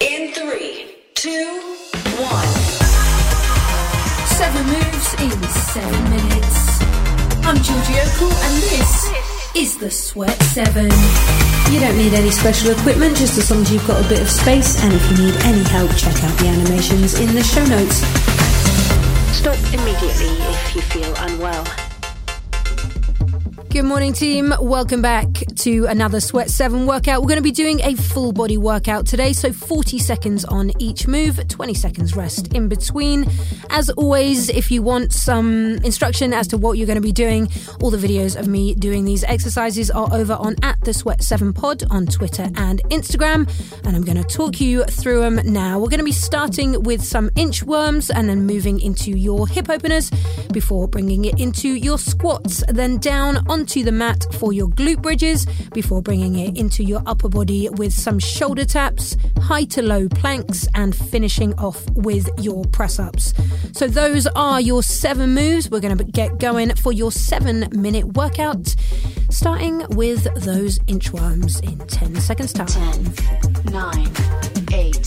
In three, two, one. Seven moves in seven minutes. I'm Georgie Okell, and this is the Sweat Seven. You don't need any special equipment, just as long as you've got a bit of space. And if you need any help, check out the animations in the show notes. Stop immediately if you feel unwell. Good morning, team. Welcome back to another Sweat 7 workout. We're going to be doing a full body workout today, so 40 seconds on each move, 20 seconds rest in between. As always, if you want some instruction as to what you're going to be doing, all the videos of me doing these exercises are over on at the Sweat 7 Pod on Twitter and Instagram, and I'm going to talk you through them now. We're going to be starting with some inchworms and then moving into your hip openers before bringing it into your squats, then down onto the mat for your glute bridges before bringing it into your upper body with some shoulder taps, high to low planks, and finishing off with your press ups. So, those are your seven moves. We're going to get going for your seven minute workout, starting with those inchworms in 10 seconds time. Ten, nine, eight,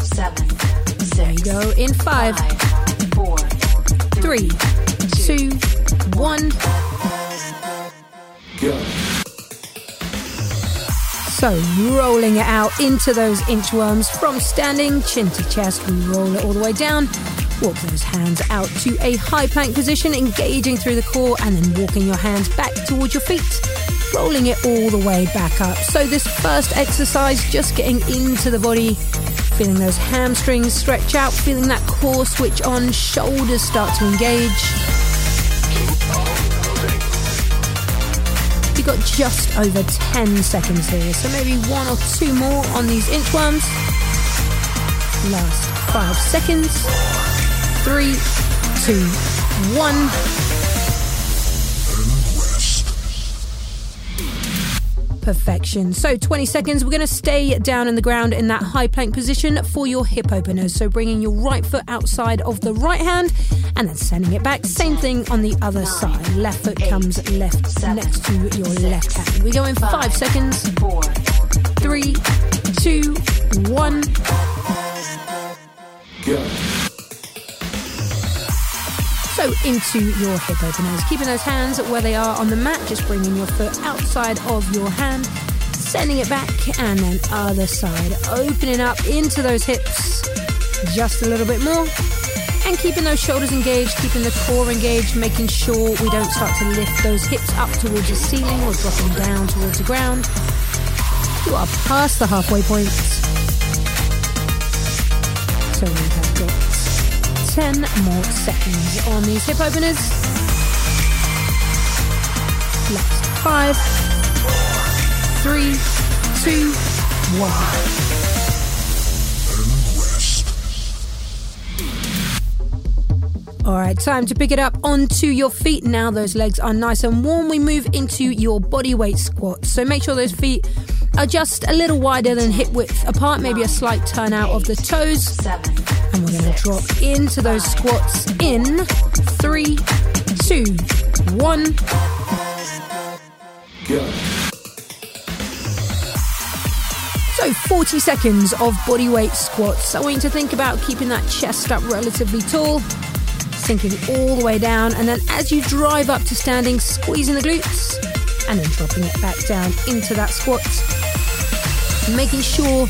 seven, six. There you go in five, Five, four, three, two, one. So, rolling it out into those inchworms from standing, chin to chest, we roll it all the way down. Walk those hands out to a high plank position, engaging through the core, and then walking your hands back towards your feet, rolling it all the way back up. So, this first exercise, just getting into the body, feeling those hamstrings stretch out, feeling that core switch on, shoulders start to engage. You've got just over 10 seconds here, so maybe one or two more on these inchworms. Last five seconds. Three, two, one. Perfection. So 20 seconds. We're going to stay down in the ground in that high plank position for your hip openers. So bringing your right foot outside of the right hand and then sending it back. Same thing on the other side. Left foot comes left next to your left hand. We go in five seconds. Three, two, one. So into your hip openers, keeping those hands where they are on the mat, just bringing your foot outside of your hand, sending it back, and then other side, opening up into those hips just a little bit more, and keeping those shoulders engaged, keeping the core engaged, making sure we don't start to lift those hips up towards the ceiling or dropping down towards the ground. You are past the halfway point. So we have got 10 more seconds on these hip openers. Last five, three, two, one. All right, time to pick it up onto your feet. Now those legs are nice and warm. We move into your body weight squat. So make sure those feet are just a little wider than hip width apart, maybe a slight turn out of the toes. And we're going to drop into those squats in three, two, one. So 40 seconds of body weight squats. I want you to think about keeping that chest up relatively tall, sinking all the way down, and then as you drive up to standing, squeezing the glutes, and then dropping it back down into that squat. Making sure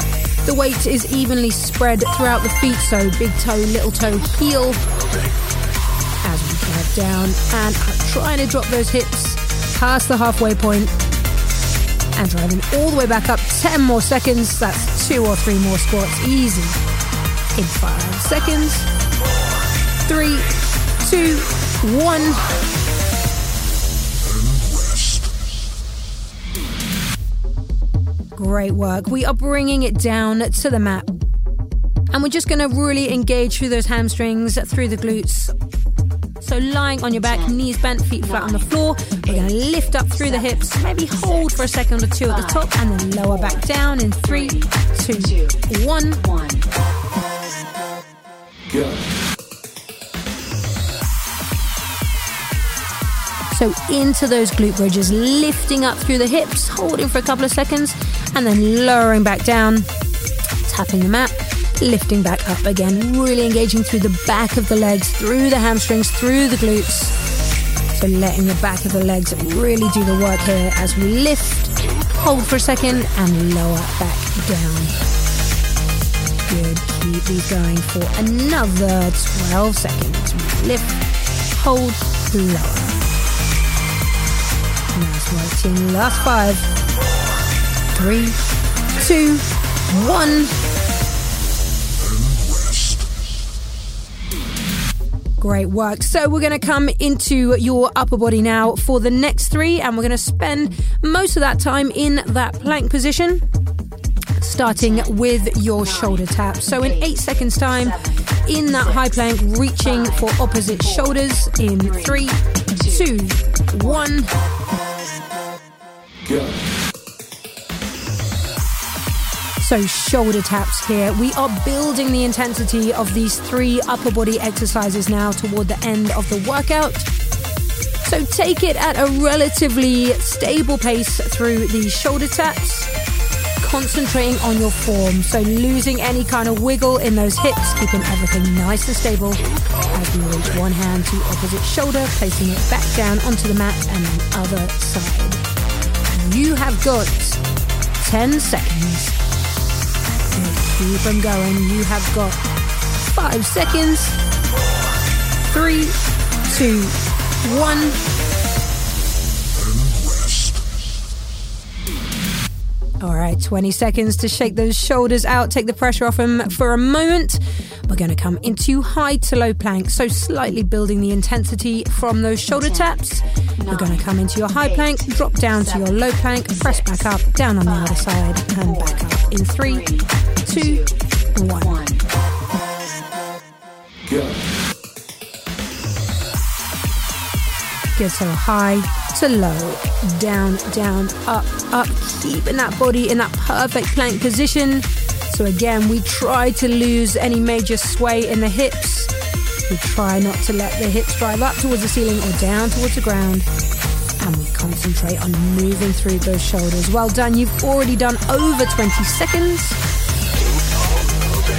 the weight is evenly spread throughout the feet, so big toe, little toe, heel. As we drive down and trying to drop those hips past the halfway point and driving all the way back up 10 more seconds. That's two or three more squats, easy. In five seconds. Three, two, one. Great work. We are bringing it down to the mat. And we're just going to really engage through those hamstrings, through the glutes. So lying on your back, knees bent, feet flat on the floor. We're going to lift up through the hips, maybe hold for a second or two at the top, and then lower back down in three, two, one. So into those glute bridges, lifting up through the hips, holding for a couple of seconds, and then lowering back down, tapping the mat, lifting back up again, really engaging through the back of the legs, through the hamstrings, through the glutes. So letting the back of the legs really do the work here as we lift, hold for a second, and lower back down. Good. Keep these going for another 12 seconds. Lift, hold, lower. Nice work, team. Last five, three, two, one. Great work. So we're going to come into your upper body now for the next three, and we're going to spend most of that time in that plank position, starting with your shoulder tap. So in eight seconds' time, in that high plank, reaching for opposite shoulders in three, two, one. Go. So, shoulder taps here. We are building the intensity of these three upper body exercises now toward the end of the workout. So, take it at a relatively stable pace through these shoulder taps, concentrating on your form. So, losing any kind of wiggle in those hips, keeping everything nice and stable as we reach one hand to opposite shoulder, placing it back down onto the mat and then other side. You have got 10 seconds keep them going. You have got five seconds. Three, two, one. All right, 20 seconds to shake those shoulders out, take the pressure off them for a moment. We're going to come into high to low plank, so slightly building the intensity from those shoulder taps. You're going to come into your high plank, drop down to your low plank, press back up, down on the other side, and back up in three, two, one. Go. Good, so high to low, down, down, up, up, keeping that body in that perfect plank position. So again, we try to lose any major sway in the hips. We try not to let the hips drive up towards the ceiling or down towards the ground. And we concentrate on moving through those shoulders. Well done. You've already done over 20 seconds.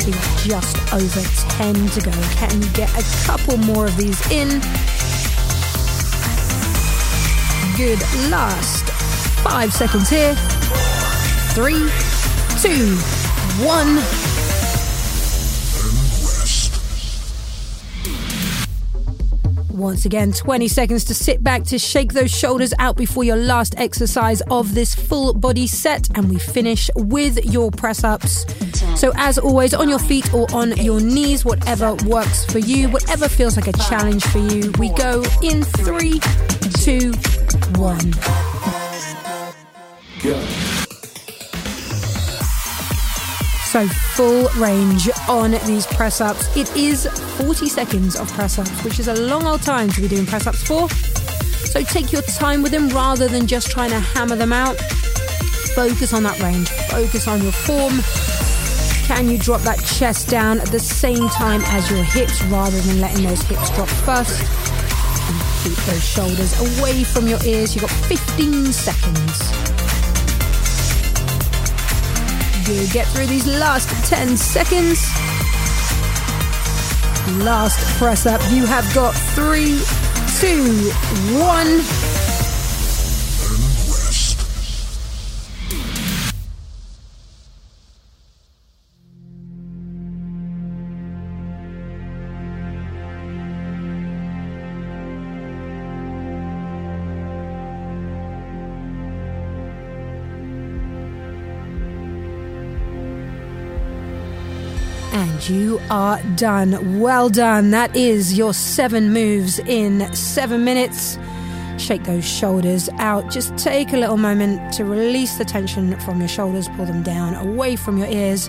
You've just over 10 to go. Can you get a couple more of these in? Good. Last five seconds here. Three, two, one. Once again, 20 seconds to sit back to shake those shoulders out before your last exercise of this full body set. And we finish with your press ups. So, as always, on your feet or on your knees, whatever works for you, whatever feels like a challenge for you, we go in three, two, one. Go. So, full range on these press ups. It is 40 seconds of press ups, which is a long old time to be doing press ups for. So, take your time with them rather than just trying to hammer them out. Focus on that range, focus on your form. Can you drop that chest down at the same time as your hips rather than letting those hips drop first? And keep those shoulders away from your ears. You've got 15 seconds. Do. Get through these last 10 seconds. Last press up. You have got three, two, one. And you are done. Well done. That is your seven moves in seven minutes. Shake those shoulders out. Just take a little moment to release the tension from your shoulders, pull them down away from your ears.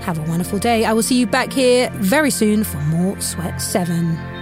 Have a wonderful day. I will see you back here very soon for more Sweat 7.